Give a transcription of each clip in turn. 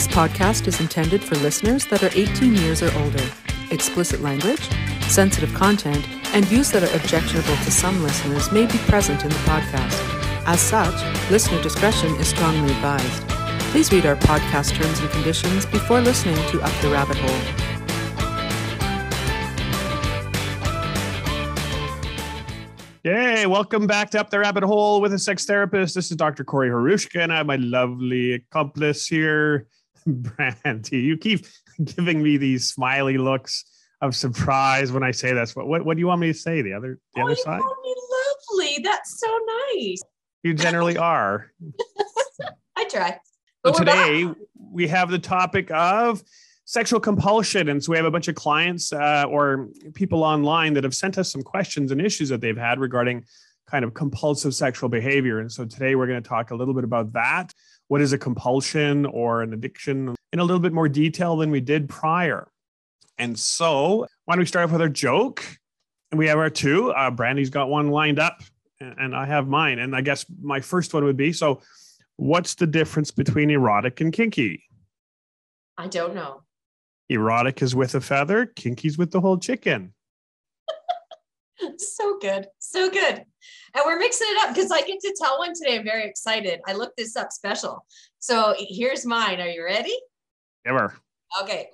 This podcast is intended for listeners that are 18 years or older. Explicit language, sensitive content, and views that are objectionable to some listeners may be present in the podcast. As such, listener discretion is strongly advised. Please read our podcast terms and conditions before listening to Up the Rabbit Hole. Yay, welcome back to Up the Rabbit Hole with a sex therapist. This is Dr. Corey Harushka, and I have my lovely accomplice here, Brandy. You keep giving me these smiley looks of surprise when I say this. What, what, what do you want me to say? The other the oh, other side? lovely. That's so nice. You generally are. I try. So today back. we have the topic of sexual compulsion. And so we have a bunch of clients uh, or people online that have sent us some questions and issues that they've had regarding kind of compulsive sexual behavior. And so today we're going to talk a little bit about that. What is a compulsion or an addiction in a little bit more detail than we did prior. And so why don't we start off with our joke? And we have our two. Uh, Brandy's got one lined up, and I have mine. And I guess my first one would be so, what's the difference between erotic and kinky? I don't know. Erotic is with a feather, kinky's with the whole chicken. so good. So good. And we're mixing it up because I get to tell one today. I'm very excited. I looked this up special. So here's mine. Are you ready? Ever. Okay.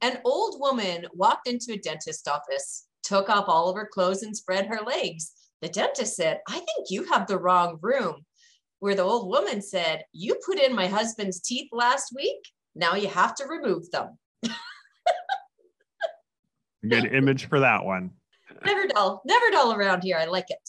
An old woman walked into a dentist office, took off all of her clothes and spread her legs. The dentist said, I think you have the wrong room. Where the old woman said, You put in my husband's teeth last week. Now you have to remove them. Good image for that one. Never dull, never dull around here. I like it.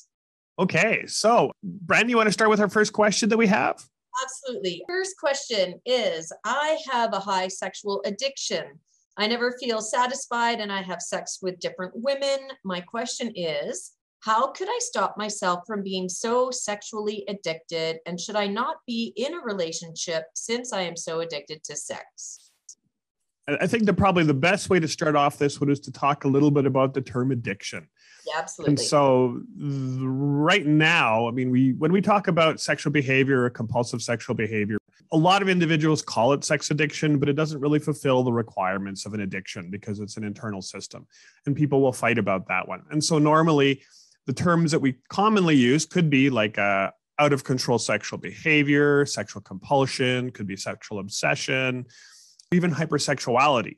Okay, so Brandon, you want to start with our first question that we have? Absolutely. First question is I have a high sexual addiction. I never feel satisfied and I have sex with different women. My question is how could I stop myself from being so sexually addicted? And should I not be in a relationship since I am so addicted to sex? I think that probably the best way to start off this one is to talk a little bit about the term addiction. Yeah, absolutely. And so right now, I mean, we when we talk about sexual behavior or compulsive sexual behavior, a lot of individuals call it sex addiction, but it doesn't really fulfill the requirements of an addiction because it's an internal system. And people will fight about that one. And so normally the terms that we commonly use could be like a uh, out of control sexual behavior, sexual compulsion, could be sexual obsession, even hypersexuality.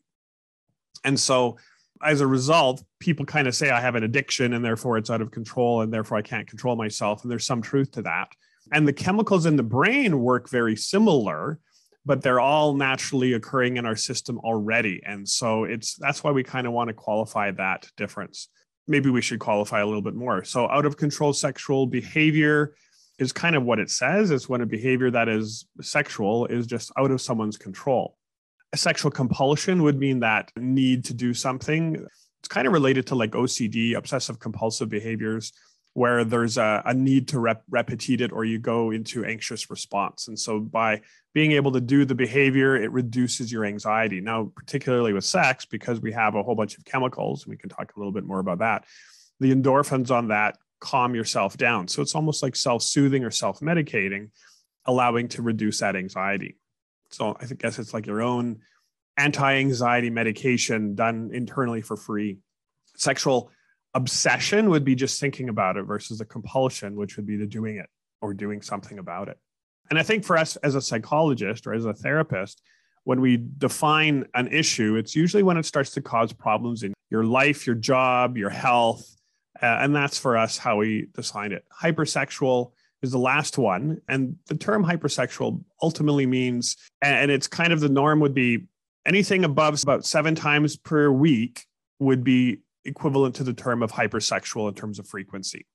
And so as a result, people kind of say I have an addiction and therefore it's out of control and therefore I can't control myself. And there's some truth to that. And the chemicals in the brain work very similar, but they're all naturally occurring in our system already. And so it's that's why we kind of want to qualify that difference. Maybe we should qualify a little bit more. So out of control sexual behavior is kind of what it says. It's when a behavior that is sexual is just out of someone's control sexual compulsion would mean that need to do something. It's kind of related to like OCD, obsessive compulsive behaviors, where there's a, a need to rep- repeat it or you go into anxious response. And so by being able to do the behavior, it reduces your anxiety. Now, particularly with sex, because we have a whole bunch of chemicals, and we can talk a little bit more about that. The endorphins on that calm yourself down. So it's almost like self soothing or self medicating, allowing to reduce that anxiety. So I guess it's like your own anti-anxiety medication done internally for free. Sexual obsession would be just thinking about it versus a compulsion, which would be the doing it or doing something about it. And I think for us as a psychologist or as a therapist, when we define an issue, it's usually when it starts to cause problems in your life, your job, your health. Uh, and that's for us how we define it. Hypersexual is the last one. And the term hypersexual ultimately means, and it's kind of the norm would be anything above about seven times per week would be equivalent to the term of hypersexual in terms of frequency.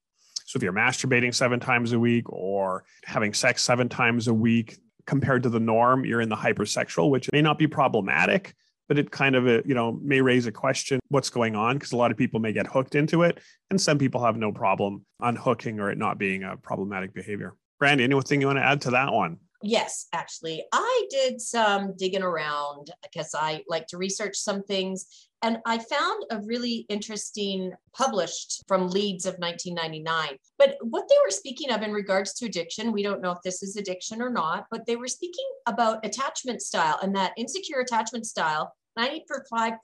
So if you're masturbating seven times a week or having sex seven times a week compared to the norm, you're in the hypersexual, which may not be problematic, but it kind of uh, you know may raise a question what's going on? Because a lot of people may get hooked into it and some people have no problem unhooking or it not being a problematic behavior. Brandy anything you want to add to that one? Yes actually. I did some digging around because i like to research some things And I found a really interesting published from Leeds of 1999. But what they were speaking of in regards to addiction, we don't know if this is addiction or not, but they were speaking about attachment style and that insecure attachment style 95%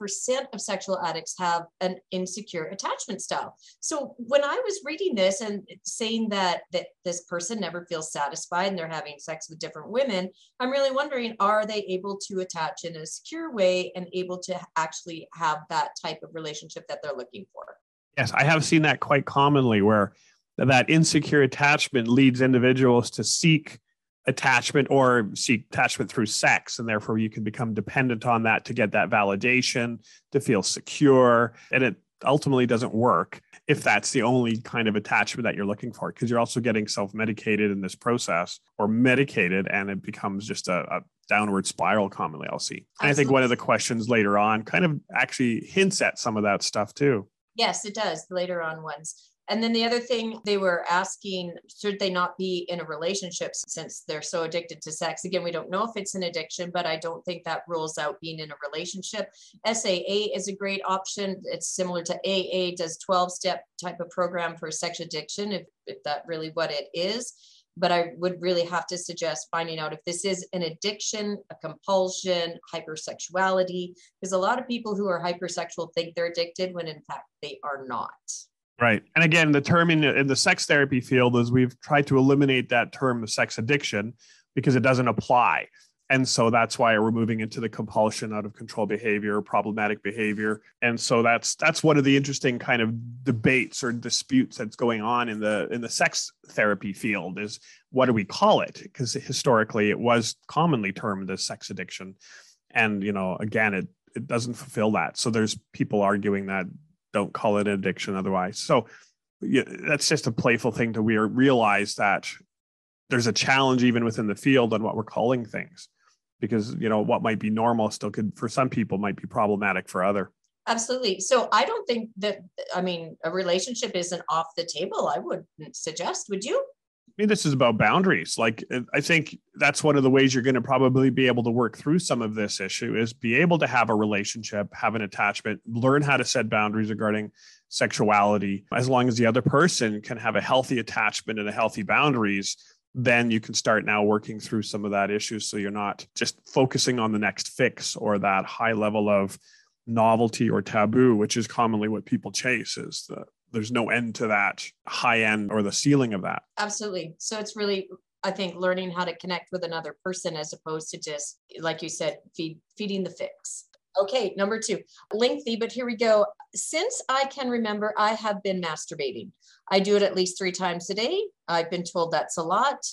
of sexual addicts have an insecure attachment style. So when I was reading this and saying that that this person never feels satisfied and they're having sex with different women, I'm really wondering are they able to attach in a secure way and able to actually have that type of relationship that they're looking for? Yes, I have seen that quite commonly where that insecure attachment leads individuals to seek attachment or seek attachment through sex and therefore you can become dependent on that to get that validation to feel secure and it ultimately doesn't work if that's the only kind of attachment that you're looking for because you're also getting self-medicated in this process or medicated and it becomes just a, a downward spiral commonly i'll see. And i think one of the questions later on kind of actually hints at some of that stuff too. Yes it does later on ones and then the other thing they were asking, should they not be in a relationship since they're so addicted to sex? Again, we don't know if it's an addiction, but I don't think that rules out being in a relationship. SAA is a great option. It's similar to AA, does 12 step type of program for sex addiction, if, if that really what it is. But I would really have to suggest finding out if this is an addiction, a compulsion, hypersexuality, because a lot of people who are hypersexual think they're addicted when in fact they are not. Right. And again, the term in, in the sex therapy field is we've tried to eliminate that term of sex addiction because it doesn't apply. And so that's why we're moving into the compulsion out of control behavior, problematic behavior. And so that's that's one of the interesting kind of debates or disputes that's going on in the in the sex therapy field is what do we call it? Because historically it was commonly termed as sex addiction. And you know, again, it it doesn't fulfill that. So there's people arguing that don't call it an addiction otherwise. So yeah, that's just a playful thing to we realize that there's a challenge even within the field on what we're calling things. Because you know what might be normal still could for some people might be problematic for other. Absolutely. So i don't think that i mean a relationship isn't off the table i wouldn't suggest would you I mean, this is about boundaries. Like, uh, I think that's one of the ways you're going to probably be able to work through some of this issue is be able to have a relationship, have an attachment, learn how to set boundaries regarding sexuality. As long as the other person can have a healthy attachment and a healthy boundaries, then you can start now working through some of that issue. So you're not just focusing on the next fix or that high level of novelty or taboo, which is commonly what people chase is the there's no end to that high end or the ceiling of that. Absolutely. So it's really I think learning how to connect with another person as opposed to just like you said feed feeding the fix. Okay, number 2. Lengthy, but here we go. Since I can remember I have been masturbating. I do it at least 3 times a day. I've been told that's a lot.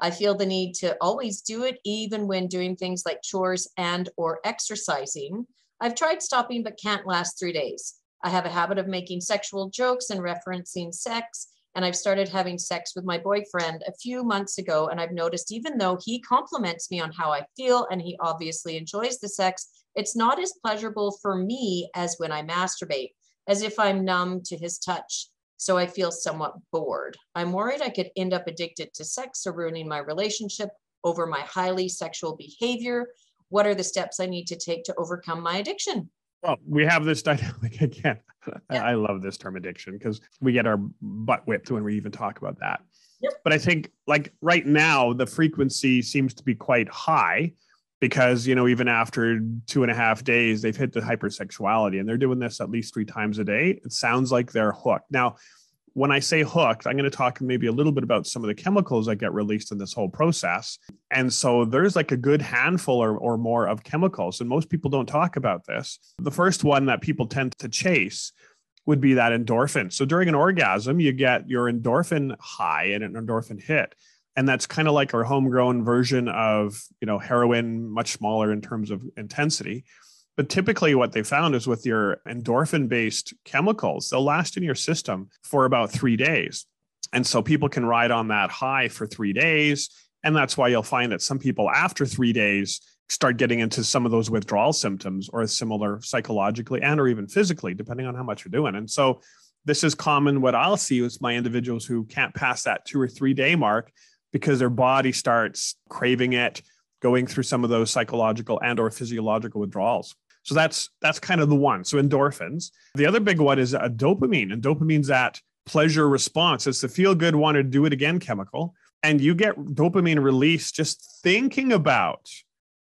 I feel the need to always do it even when doing things like chores and or exercising. I've tried stopping but can't last 3 days. I have a habit of making sexual jokes and referencing sex. And I've started having sex with my boyfriend a few months ago. And I've noticed even though he compliments me on how I feel and he obviously enjoys the sex, it's not as pleasurable for me as when I masturbate, as if I'm numb to his touch. So I feel somewhat bored. I'm worried I could end up addicted to sex or ruining my relationship over my highly sexual behavior. What are the steps I need to take to overcome my addiction? Well, we have this dynamic again. Yeah. I love this term addiction because we get our butt whipped when we even talk about that. Yep. But I think, like right now, the frequency seems to be quite high because, you know, even after two and a half days, they've hit the hypersexuality and they're doing this at least three times a day. It sounds like they're hooked. Now, when I say hooked, I'm going to talk maybe a little bit about some of the chemicals that get released in this whole process. And so there's like a good handful or, or more of chemicals, and most people don't talk about this. The first one that people tend to chase would be that endorphin. So during an orgasm, you get your endorphin high and an endorphin hit. And that's kind of like our homegrown version of, you know, heroin, much smaller in terms of intensity. But typically, what they found is with your endorphin based chemicals, they'll last in your system for about three days. And so people can ride on that high for three days. And that's why you'll find that some people after three days start getting into some of those withdrawal symptoms or similar psychologically and or even physically, depending on how much you're doing. And so this is common. What I'll see is my individuals who can't pass that two or three day mark because their body starts craving it, going through some of those psychological and or physiological withdrawals. So that's that's kind of the one. So endorphins. The other big one is a dopamine, and dopamine's that pleasure response. It's the feel good, want to do it again chemical, and you get dopamine release just thinking about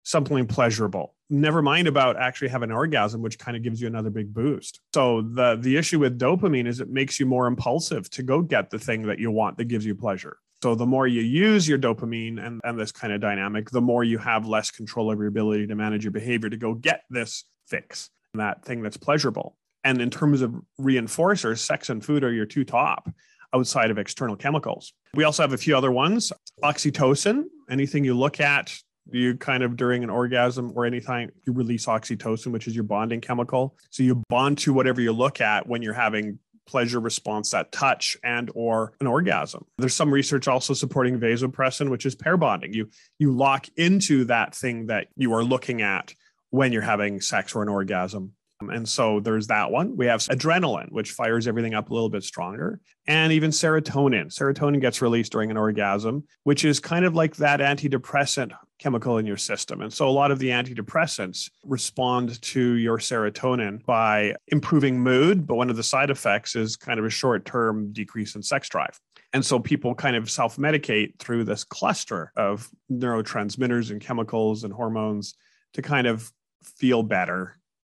something pleasurable. Never mind about actually having an orgasm, which kind of gives you another big boost. So the the issue with dopamine is it makes you more impulsive to go get the thing that you want that gives you pleasure. So the more you use your dopamine and, and this kind of dynamic, the more you have less control over your ability to manage your behavior to go get this fix, that thing that's pleasurable. And in terms of reinforcers, sex and food are your two top outside of external chemicals. We also have a few other ones. Oxytocin, anything you look at, you kind of during an orgasm or anytime you release oxytocin, which is your bonding chemical. So you bond to whatever you look at when you're having pleasure response that touch and or an orgasm. There's some research also supporting vasopressin which is pair bonding. You you lock into that thing that you are looking at when you're having sex or an orgasm Um, and so there's that one. We have adrenaline, which fires everything up a little bit stronger, and even serotonin. Serotonin gets released during an orgasm, which is kind of like that antidepressant chemical in your system. And so a lot of the antidepressants respond to your serotonin by improving mood. But one of the side effects is kind of a short term decrease in sex drive. And so people kind of self medicate through this cluster of neurotransmitters and chemicals and hormones to kind of feel better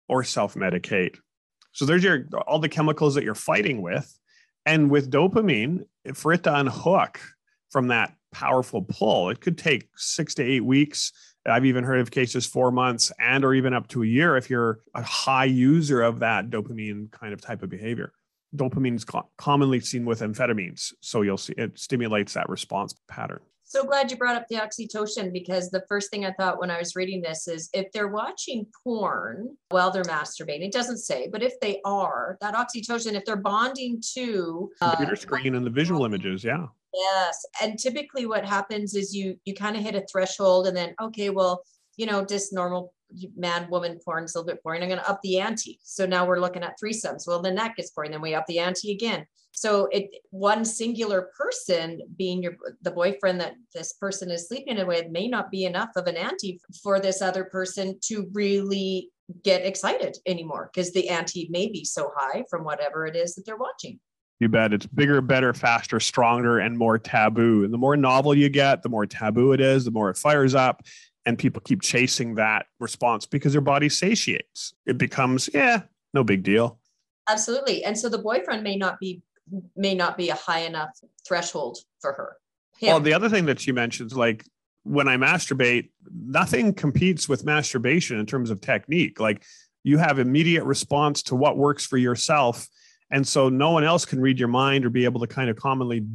or self medicate. So there's your all the chemicals that you're fighting with. And with dopamine, for it to unhook from that powerful pull, it could take six to eight weeks. I've even heard of cases four months and or even up to a year if you're a high user of that dopamine kind of type of behavior. Dopamine is co- commonly seen with amphetamines. So you'll see it stimulates that response pattern so glad you brought up the oxytocin because the first thing I thought when I was reading this is if they're watching porn while they're masturbating, it doesn't say, but if they are, that oxytocin, if they're bonding to uh, computer screen and the visual images, yeah. Yes, and typically what happens is you you kind of hit a threshold, and then okay, well, you know, just normal man woman porn is a little bit boring. I'm going to up the ante. So now we're looking at threesomes. Well, then that gets boring. Then we up the ante again. So it one singular person being your the boyfriend that this person is sleeping with may not be enough of an ante for this other person to really get excited anymore because the ante may be so high from whatever it is that they're watching. You bet. It's bigger, better, faster, stronger, and more taboo. And the more novel you get, the more taboo it is, the more it fires up and people keep chasing that response because their body satiates. It becomes, yeah, no big deal. Absolutely. And so the boyfriend may not be may not be a high enough threshold for her. Him. Well, the other thing that she mentions, like when I masturbate, nothing competes with masturbation in terms of technique. Like you have immediate response to what works for yourself. And so no one else can read your mind or be able to kind of commonly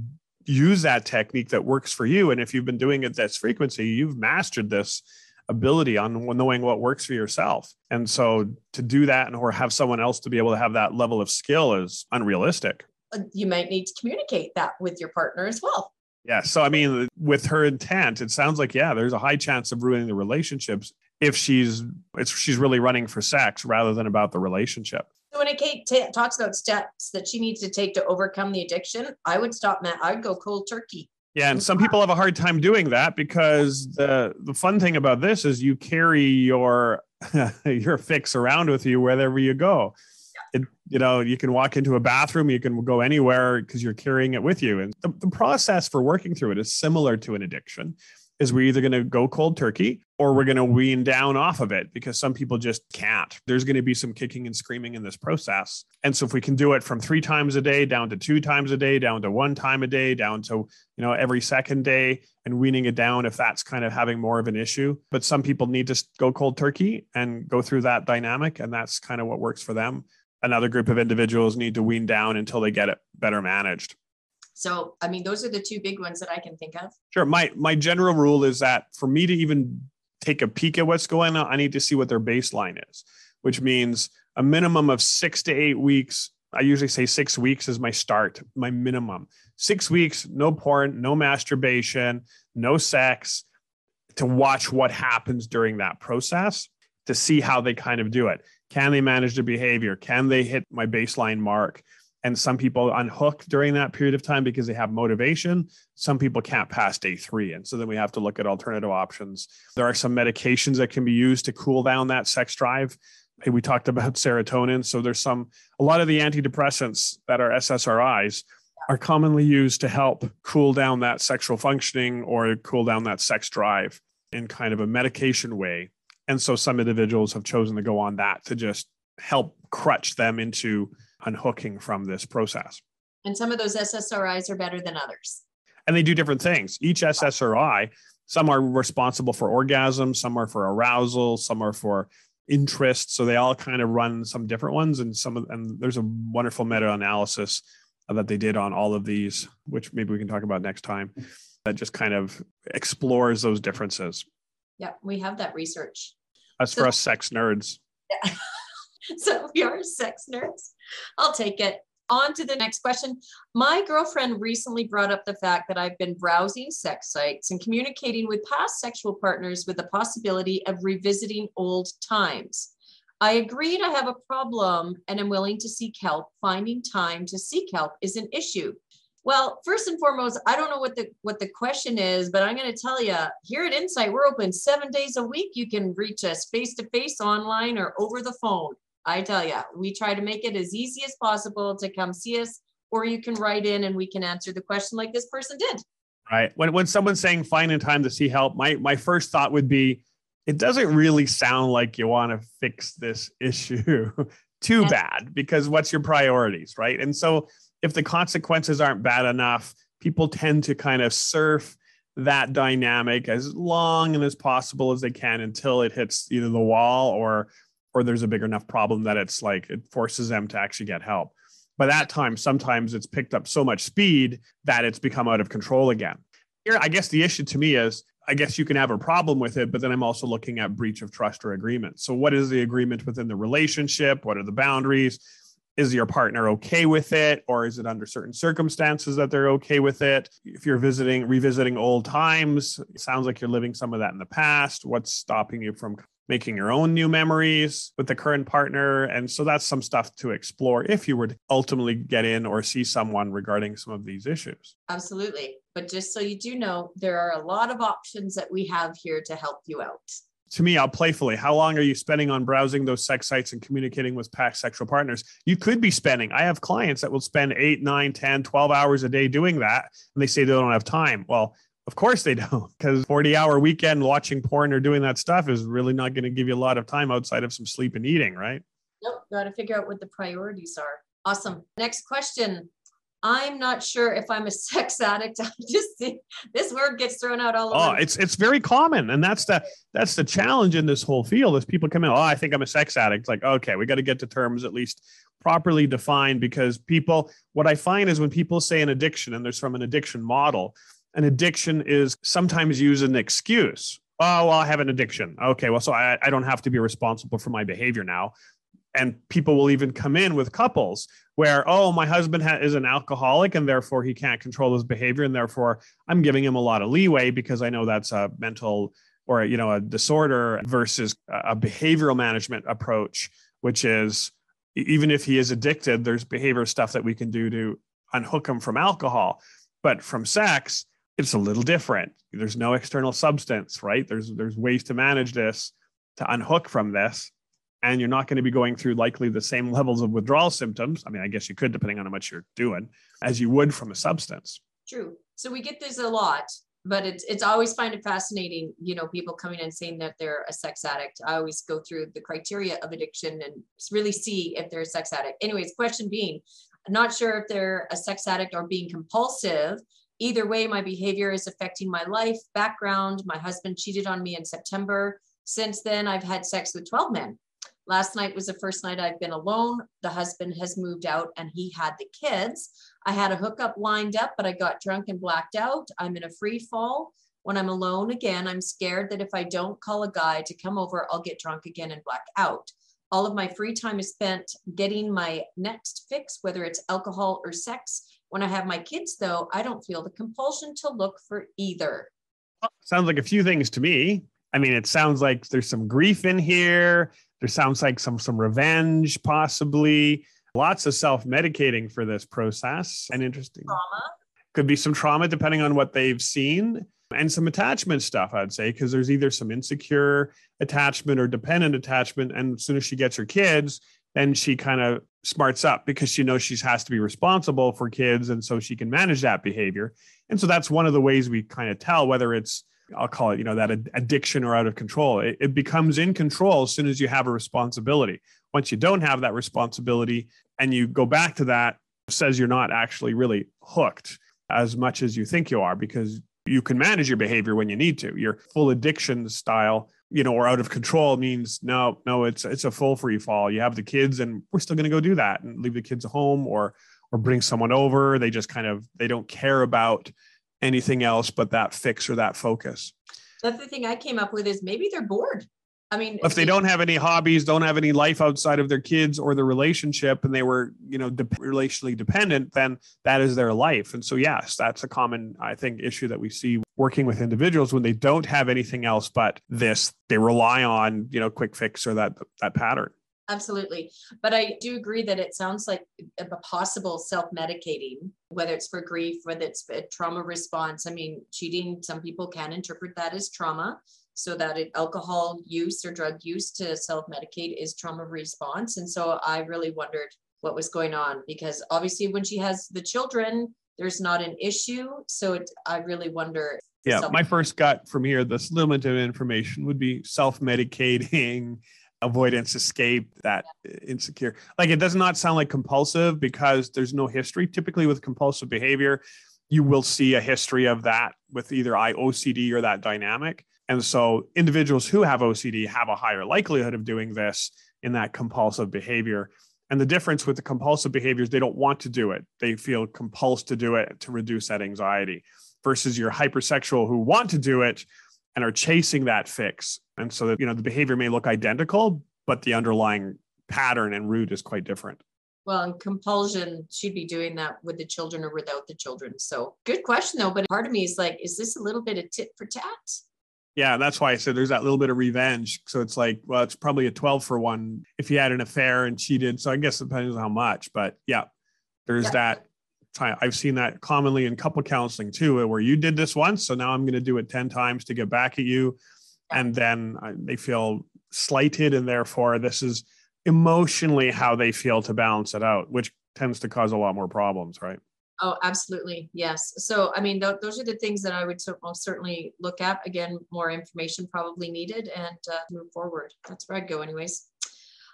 use that technique that works for you. And if you've been doing it this frequency, you've mastered this ability on knowing what works for yourself. And so to do that and or have someone else to be able to have that level of skill is unrealistic. Uh, you might need to communicate that with your partner as well. Yeah. So I mean, with her intent, it sounds like yeah, there's a high chance of ruining the relationships if she's it's she's really running for sex rather than about the relationship. So when Kate t- talks about steps that she needs to take to overcome the addiction, I would stop, Matt. I'd go cold turkey. Yeah, and some people have a hard time doing that because the the fun thing about this is you carry your your fix around with you wherever you go. It, you know, you can walk into a bathroom, you can go anywhere because you're carrying it with you. And the, the process for working through it is similar to an addiction is we're either going to go cold turkey or we're going to wean down off of it because some people just can't. There's going to be some kicking and screaming in this process. And so if we can do it from 3 times a day down to 2 times a day, down to 1 time a day, down to, you know, every second day and weaning it down if that's kind of having more of an issue. But some people need to go cold turkey and go through that dynamic and that's kind of what works for them. Another group of individuals need to wean down until they get it better managed. So, I mean, those are the two big ones that I can think of. Sure. My my general rule is that for me to even take a peek at what's going on, I need to see what their baseline is, which means a minimum of six to eight weeks. I usually say six weeks is my start, my minimum. Six weeks, no porn, no masturbation, no sex, to watch what happens during that process to see how they kind of do it. Can they manage their behavior? Can they hit my baseline mark? And some people unhook during that period of time because they have motivation some people can't pass day three and so then we have to look at alternative options there are some medications that can be used to cool down that sex drive we talked about serotonin. So there's some, a lot of the antidepressants that are SSRIs are commonly used to help cool down that sexual functioning or cool down that sex drive in kind of a medication way. And so some individuals have chosen to go on that to just help crutch them into unhooking from this process. And some of those SSRIs are better than others. And they do different things. Each SSRI, some are responsible for orgasm, some are for arousal, some are for interest. So they all kind of run some different ones. And some of and there's a wonderful meta-analysis that they did on all of these, which maybe we can talk about next time, that just kind of explores those differences. Yeah, we have that research. As so, for us sex nerds. Yeah. so we are sex nerds. I'll take it. On to the next question. My girlfriend recently brought up the fact that I've been browsing sex sites and communicating with past sexual partners with the possibility of revisiting old times. I agreed I have a problem and am willing to seek help. Finding time to seek help is an issue. Well, first and foremost, I don't know what the what the question is, but I'm going to tell you here at Insight, we're open seven days a week. You can reach us face to face, online, or over the phone. I tell you, we try to make it as easy as possible to come see us, or you can write in and we can answer the question like this person did. Right. When when someone's saying finding time to see help, my my first thought would be, it doesn't really sound like you want to fix this issue too yes. bad because what's your priorities, right? And so if the consequences aren't bad enough, people tend to kind of surf that dynamic as long and as possible as they can until it hits either the wall or or there's a big enough problem that it's like it forces them to actually get help. By that time, sometimes it's picked up so much speed that it's become out of control again. Here, I guess the issue to me is I guess you can have a problem with it, but then I'm also looking at breach of trust or agreement. So, what is the agreement within the relationship? What are the boundaries? is your partner okay with it or is it under certain circumstances that they're okay with it if you're visiting revisiting old times it sounds like you're living some of that in the past what's stopping you from making your own new memories with the current partner and so that's some stuff to explore if you were to ultimately get in or see someone regarding some of these issues absolutely but just so you do know there are a lot of options that we have here to help you out to me, I'll playfully, how long are you spending on browsing those sex sites and communicating with past sexual partners? You could be spending, I have clients that will spend eight, nine, 10, 12 hours a day doing that. And they say they don't have time. Well, of course they don't, because 40 hour weekend watching porn or doing that stuff is really not going to give you a lot of time outside of some sleep and eating, right? Nope. Got to figure out what the priorities are. Awesome. Next question. I'm not sure if I'm a sex addict. I just see this word gets thrown out all oh, over. Oh, it's it's very common, and that's the that's the challenge in this whole field. Is people come in, oh, I think I'm a sex addict. It's like, okay, we got to get to terms at least properly defined because people. What I find is when people say an addiction, and there's from an addiction model, an addiction is sometimes used as an excuse. Oh, well, I have an addiction. Okay, well, so I, I don't have to be responsible for my behavior now and people will even come in with couples where oh my husband ha- is an alcoholic and therefore he can't control his behavior and therefore i'm giving him a lot of leeway because i know that's a mental or you know a disorder versus a behavioral management approach which is even if he is addicted there's behavior stuff that we can do to unhook him from alcohol but from sex it's a little different there's no external substance right there's there's ways to manage this to unhook from this and you're not going to be going through likely the same levels of withdrawal symptoms. I mean, I guess you could, depending on how much you're doing, as you would from a substance. True. So we get this a lot, but it's it's always find it fascinating. You know, people coming in saying that they're a sex addict. I always go through the criteria of addiction and really see if they're a sex addict. Anyways, question being, I'm not sure if they're a sex addict or being compulsive. Either way, my behavior is affecting my life, background. My husband cheated on me in September. Since then, I've had sex with 12 men. Last night was the first night I've been alone. The husband has moved out and he had the kids. I had a hookup lined up, but I got drunk and blacked out. I'm in a free fall. When I'm alone again, I'm scared that if I don't call a guy to come over, I'll get drunk again and black out. All of my free time is spent getting my next fix, whether it's alcohol or sex. When I have my kids, though, I don't feel the compulsion to look for either. Sounds like a few things to me. I mean, it sounds like there's some grief in here. There sounds like some some revenge, possibly. Lots of self-medicating for this process. And interesting. Trauma. Could be some trauma depending on what they've seen. and some attachment stuff, I'd say, because there's either some insecure attachment or dependent attachment. And as soon as she gets her kids, then she kind of smarts up because she knows she has to be responsible for kids. And so she can manage that behavior. And so that's one of the ways we kind of tell whether it's, I'll call it, you know, that addiction or out of control. It, it becomes in control as soon as you have a responsibility. Once you don't have that responsibility and you go back to that, says you're not actually really hooked as much as you think you are because you can manage your behavior when you need to. Your full addiction style, you know, or out of control means no, no, it's it's a full free fall. You have the kids and we're still going to go do that and leave the kids at home or or bring someone over. They just kind of they don't care about anything else but that fix or that focus. That's the thing I came up with is maybe they're bored. I mean, if they don't have any hobbies, don't have any life outside of their kids or the relationship, and they were, you know, de- relationally dependent, then that is their life. And so, yes, that's a common, I think, issue that we see working with individuals when they don't have anything else but this. They rely on, you know, quick fix or that that pattern. Absolutely. But I do agree that it sounds like a possible self medicating, whether it's for grief, whether it's a trauma response. I mean, cheating, some people can interpret that as trauma so that it, alcohol use or drug use to self medicate is trauma response. And so I really wondered what was going on because obviously when she has the children, there's not an issue. So it, I really wonder. Yeah, my first gut from here, this limited information would be self medicating. avoidance escape that insecure like it does not sound like compulsive because there's no history typically with compulsive behavior you will see a history of that with either i ocd or that dynamic and so individuals who have OCD have a higher likelihood of doing this in that compulsive behavior. And the difference with the compulsive behaviors, they don't want to do it. They feel compulsed to do it to reduce that anxiety versus your hypersexual who want to do it and are chasing that fix. And so that, you know, the behavior may look identical, but the underlying pattern and root is quite different. Well, and compulsion, she'd be doing that with the children or without the children. So good question though. But part of me is like, is this a little bit of tit for tat? Yeah, that's why I said there's that little bit of revenge. So it's like, well, it's probably a 12 for one if he had an affair and cheated. So I guess it depends on how much. But yeah, there's yeah. that time. I've seen that commonly in couple counseling too, where you did this once. So now I'm going to do it 10 times to get back at you. And then they feel slighted. And therefore, this is emotionally how they feel to balance it out, which tends to cause a lot more problems, right? Oh, absolutely. Yes. So, I mean, th- those are the things that I would so- most certainly look at. Again, more information probably needed and uh, move forward. That's where I'd go, anyways.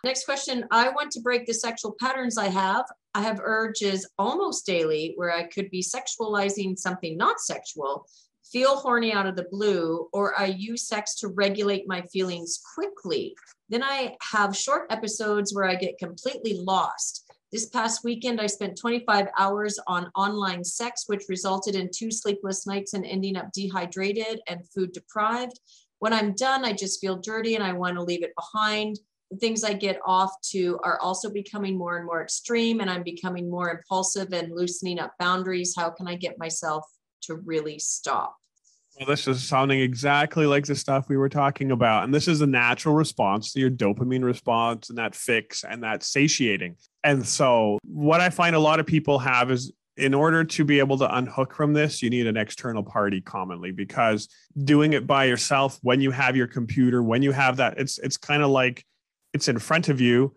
Next question. I want to break the sexual patterns I have. I have urges almost daily where I could be sexualizing something not sexual, feel horny out of the blue, or I use sex to regulate my feelings quickly. Then I have short episodes where I get completely lost. This past weekend, I spent 25 hours on online sex, which resulted in two sleepless nights and ending up dehydrated and food deprived. When I'm done, I just feel dirty and I want to leave it behind. The things I get off to are also becoming more and more extreme, and I'm becoming more impulsive and loosening up boundaries. How can I get myself to really stop? Well, this is sounding exactly like the stuff we were talking about. And this is a natural response to your dopamine response and that fix and that satiating. And so, what I find a lot of people have is in order to be able to unhook from this, you need an external party commonly because doing it by yourself when you have your computer, when you have that, it's it's kind of like it's in front of you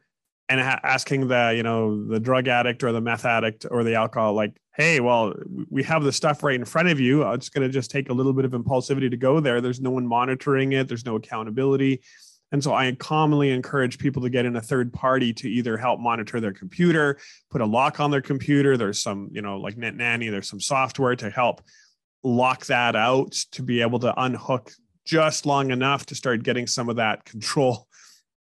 and asking the you know the drug addict or the meth addict or the alcohol like hey well we have the stuff right in front of you. It's going to just take a little bit of impulsivity to go there. There's no one monitoring it. There's no accountability. And so i commonly encourage people to get in a third party to either help monitor their computer put a lock on their computer. There's some you know like net nanny there's some software to help lock that out to be able to unhook just long enough to start getting some of that control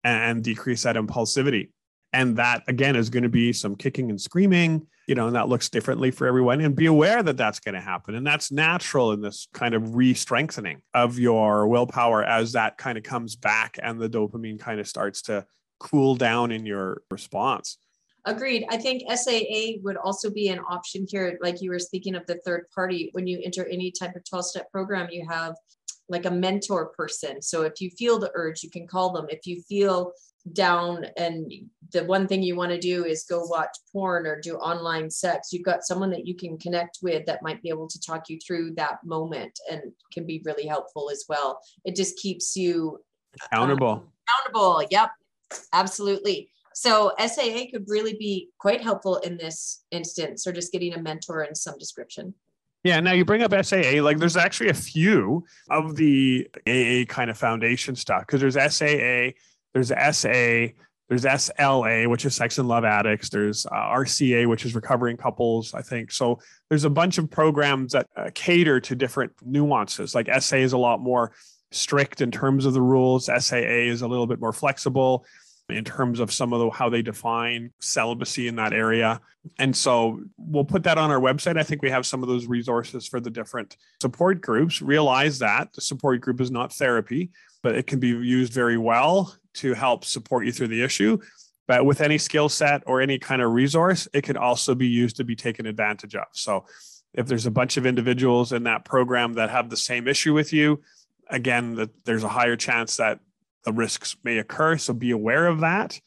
and decrease that impulsivity and that again is going to be some kicking and screaming you know and that looks differently for everyone and be aware that that's going to happen and that's natural in this kind of re-strengthening of your willpower as that kind of comes back and the dopamine kind of starts to cool down in your response Agreed. I think SAA would also be an option here. Like you were speaking of the third party, when you enter any type of 12 step program, you have like a mentor person. So if you feel the urge, you can call them. If you feel down and the one thing you want to do is go watch porn or do online sex. You've got someone that you can connect with that might be able to talk you through that moment and can be really helpful as well. It just keeps you accountable um, accountable. yep absolutely. So saa could really be quite helpful in this instance or just getting a mentor and some description. Yeah, now you bring up SAA. Like, there's actually a few of the AA kind of foundation stuff because there's SAA, there's SA, there's SLA, which is sex and love addicts. There's uh, RCA, which is recovering couples, I think. So there's a bunch of programs that uh, cater to different nuances. Like SA is a lot more strict in terms of the rules. SAA is a little bit more flexible in terms of some of the, how they define celibacy in that area. And so we'll put that on our website. I think we have some of those resources for the different support groups. Realize that the support group is not therapy, but it can be used very well to help support you through the issue. But with any skill set or any kind of resource, it can also be used to be taken advantage of. So if there's a bunch of individuals in that program that have the same issue with you, again, that there's a higher chance that risks may occur. So be aware of that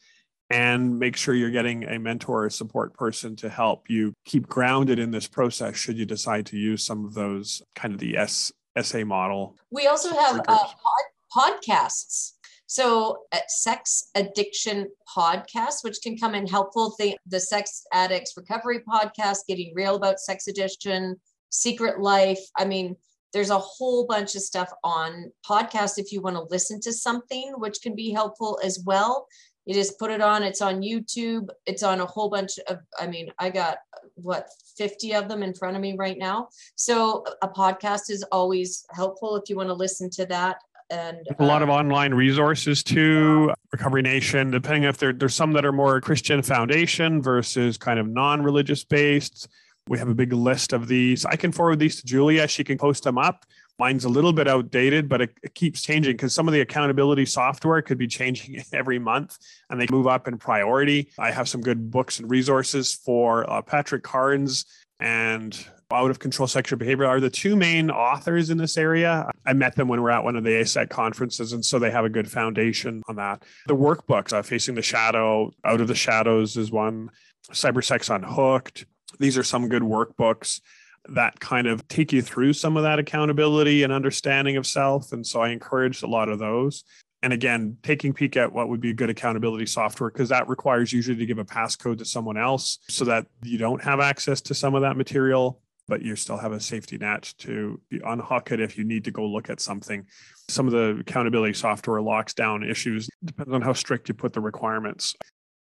and make sure you're getting a mentor or support person to help you keep grounded in this process should you decide to use some of those kind of the S, SA model. We also have uh, pod- podcasts. So, uh, sex addiction podcast, which can come in helpful. The, the sex addicts recovery podcast, getting real about sex addiction, secret life. I mean, there's a whole bunch of stuff on podcast if you want to listen to something, which can be helpful as well. You just put it on, it's on YouTube, it's on a whole bunch of, I mean, I got what 50 of them in front of me right now. So a podcast is always helpful if you want to listen to that. And a lot of um, online resources too, Recovery Nation, depending if there, there's some that are more Christian foundation versus kind of non-religious based we have a big list of these. I can forward these to Julia. She can post them up. Mine's a little bit outdated, but it, it keeps changing because some of the accountability software could be changing every month and they move up in priority. I have some good books and resources for uh, Patrick Carnes and out of control sexual behavior are the two main authors in this area. I met them when we are at one of the AASECT conferences, and so they have a good foundation on that. The workbooks, uh, Facing the Shadow, Out of the Shadows is one, Cyber Sex Unhooked, these are some good workbooks that kind of take you through some of that accountability and understanding of self. And so I encouraged a lot of those. And again, taking a peek at what would be good accountability software, because that requires usually to give a passcode to someone else so that you don't have access to some of that material, but you still have a safety net to unhook it if you need to go look at something. Some of the accountability software locks down issues, depends on how strict you put the requirements.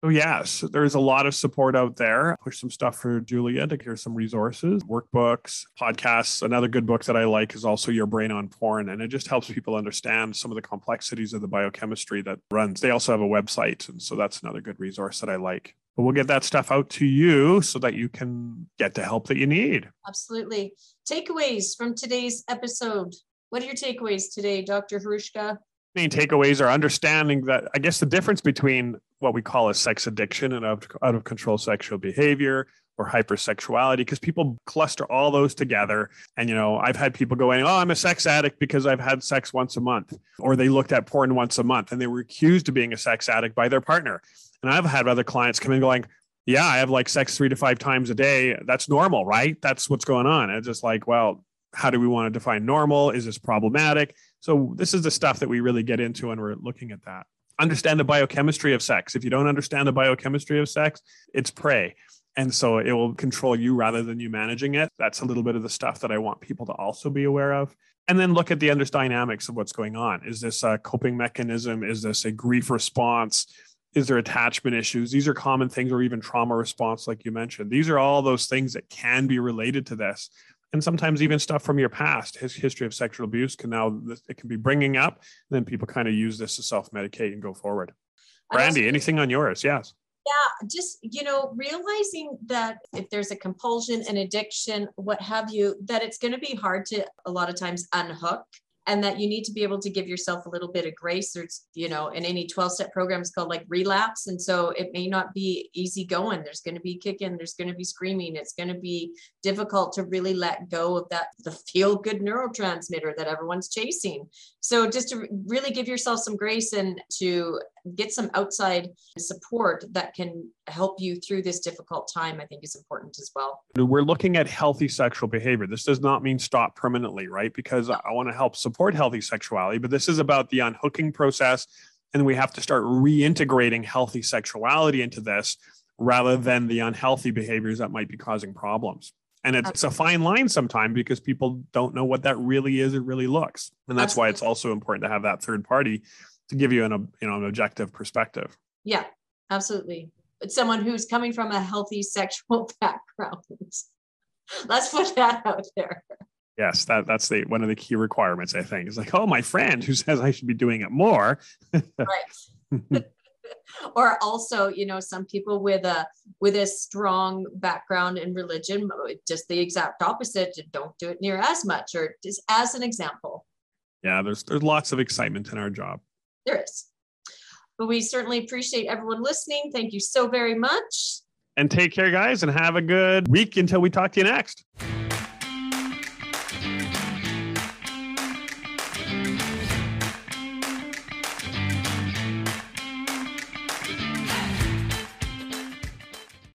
Oh, yes, there's a lot of support out there. Push some stuff for Julia to hear some resources, workbooks, podcasts. Another good book that I like is also Your Brain on Porn, and it just helps people understand some of the complexities of the biochemistry that runs. They also have a website, and so that's another good resource that I like. But we'll get that stuff out to you so that you can get the help that you need. Absolutely. Takeaways from today's episode. What are your takeaways today, Dr. Hrushka? Main takeaways are understanding that I guess the difference between what we call a sex addiction and out of control sexual behavior or hypersexuality because people cluster all those together. And you know i've had people going oh i'm a sex addict because i've had sex once a month or they looked at porn once a month and they were accused of being a sex addict by their partner. And i've had other clients come in going yeah i have like sex three to five times a day. That's normal right? That's what's going on. It's just like well how do we want to define normal? Is this problematic so this is the stuff that we really get into when we're looking at that. Understand the biochemistry of sex. If you don't understand the biochemistry of sex, it's prey. And so it will control you rather than you managing it. That's a little bit of the stuff that I want people to also be aware of. And then look at the under dynamics of what's going on. Is this a coping mechanism? Is this a grief response? Is there attachment issues? These are common things, or even trauma response, like you mentioned. These are all those things that can be related to this and sometimes even stuff from your past. His history of sexual abuse can now it can be bringing up and then people kind of use this to self-medicate and go forward. Brandy anything on yours? Yes. Yeah just you know realizing that if there's a compulsion an addiction what have you that it's going to be hard to a lot of times unhook and that you need to be able to give yourself a little bit of grace there's you know in any 12 step program is called like relapse and so it may not be easy going. There's going to be kicking there's going to be screaming it's going to be difficult to really let go of that the feel good neurotransmitter that everyone's chasing. So just to really give yourself some grace and to get some outside support that can help you through this difficult time i think is important as well. We're looking at healthy sexual behavior. This does not mean stop permanently right? Because i want to help support healthy sexuality but this is about the unhooking process and we have to start reintegrating healthy sexuality into this rather than the unhealthy behaviors that might be causing problems and it's, it's a fine line sometimes because people don't know what that really is it really looks and that's why it's also important to have that third party to give you an you know an objective perspective. Yeah, absolutely. It's someone who's coming from a healthy sexual background. Let's put that out there. Yes, that that's the one of the key requirements. I think is like, oh, my friend who says I should be doing it more. right. or also, you know, some people with a with a strong background in religion, just the exact opposite. Don't do it near as much, or just as an example. Yeah, there's there's lots of excitement in our job there is. But we certainly appreciate everyone listening. Thank you so very much. And take care, guys, and have a good week until we talk to you next.